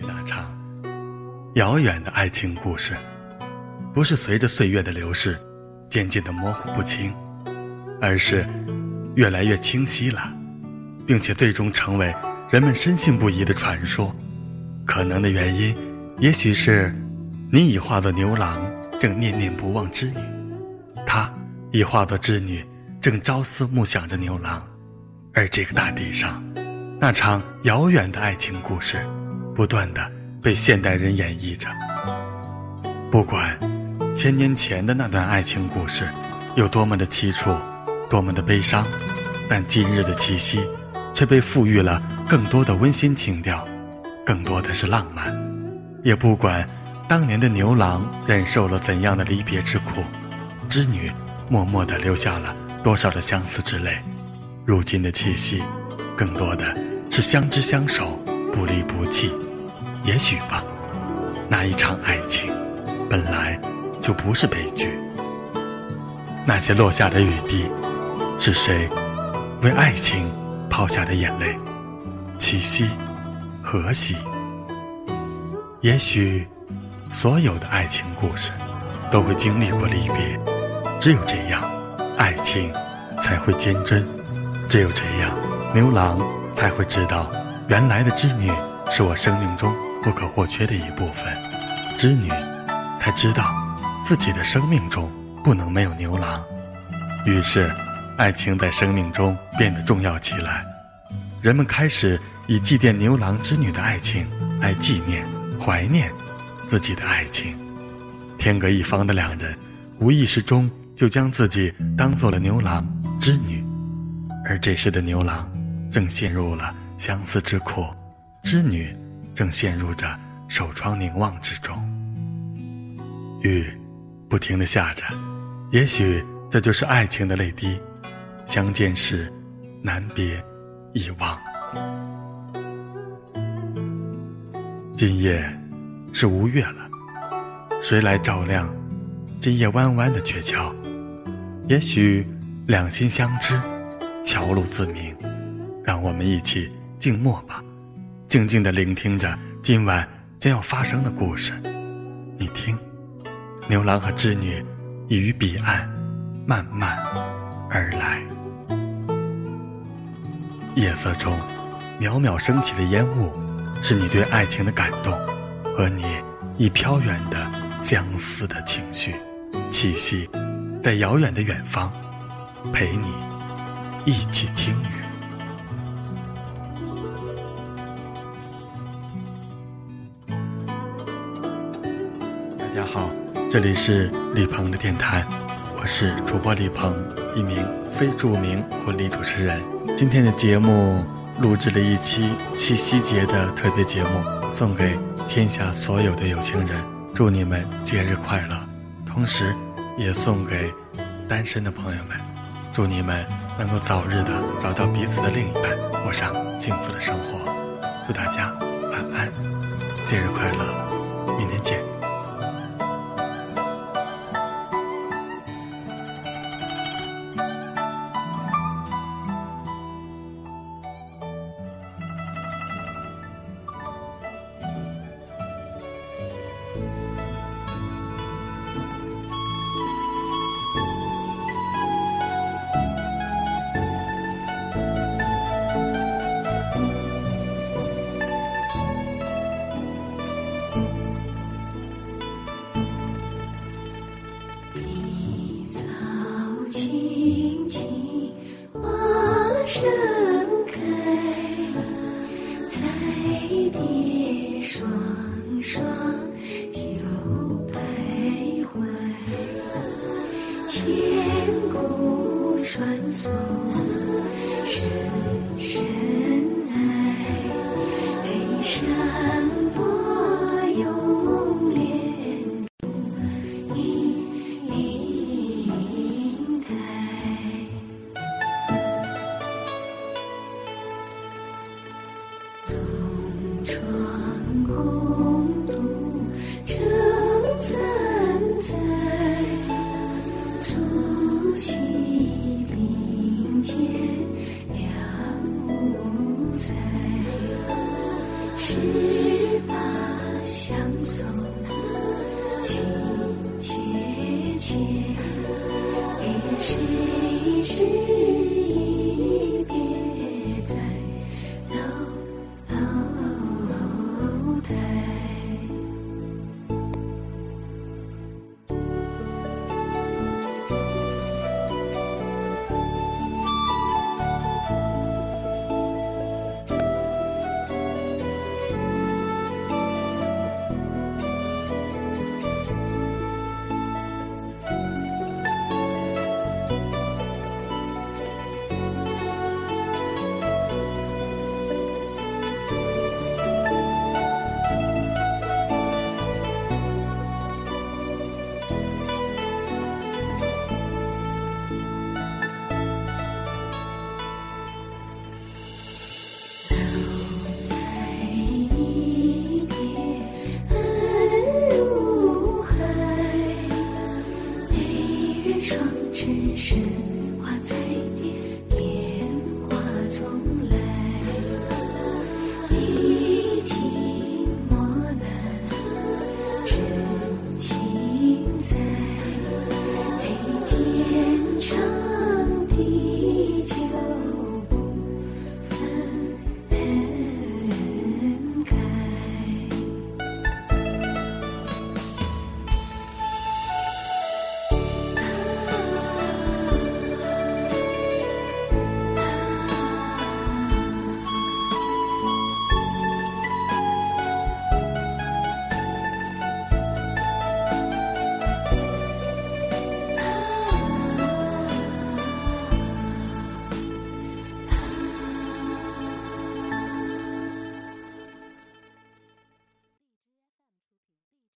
那场遥远的爱情故事，不是随着岁月的流逝，渐渐的模糊不清，而是越来越清晰了，并且最终成为人们深信不疑的传说。可能的原因，也许是你已化作牛郎，正念念不忘织女；他已化作织女，正朝思暮想着牛郎。而这个大地上，那场遥远的爱情故事，不断的。被现代人演绎着。不管千年前的那段爱情故事有多么的凄楚，多么的悲伤，但今日的七夕却被赋予了更多的温馨情调，更多的是浪漫。也不管当年的牛郎忍受了怎样的离别之苦，织女默默地流下了多少的相思之泪。如今的七夕，更多的是相知相守，不离不弃。也许吧，那一场爱情本来就不是悲剧。那些落下的雨滴，是谁为爱情抛下的眼泪？七夕，何夕？也许，所有的爱情故事都会经历过离别，只有这样，爱情才会坚贞；只有这样，牛郎才会知道，原来的织女是我生命中。不可或缺的一部分，织女才知道自己的生命中不能没有牛郎。于是，爱情在生命中变得重要起来。人们开始以祭奠牛郎织女的爱情来纪念、怀念自己的爱情。天各一方的两人，无意识中就将自己当做了牛郎织女。而这时的牛郎正陷入了相思之苦，织女。正陷入着守窗凝望之中，雨不停的下着，也许这就是爱情的泪滴。相见时，难别遗忘。今夜是无月了，谁来照亮今夜弯弯的鹊桥？也许两心相知，桥路自明。让我们一起静默吧。静静地聆听着今晚将要发生的故事，你听，牛郎和织女已于彼岸慢慢而来。夜色中，渺渺升起的烟雾，是你对爱情的感动，和你已飘远的相思的情绪。气息，在遥远的远方，陪你一起听雨。大家好，这里是李鹏的电台，我是主播李鹏，一名非著名婚礼主持人。今天的节目录制了一期七夕节的特别节目，送给天下所有的有情人，祝你们节日快乐。同时，也送给单身的朋友们，祝你们能够早日的找到彼此的另一半，过上幸福的生活。祝大家晚安，节日快乐，盛开，彩蝶双双久徘徊，千古传颂深深爱，山。相送，情切切，也谁知？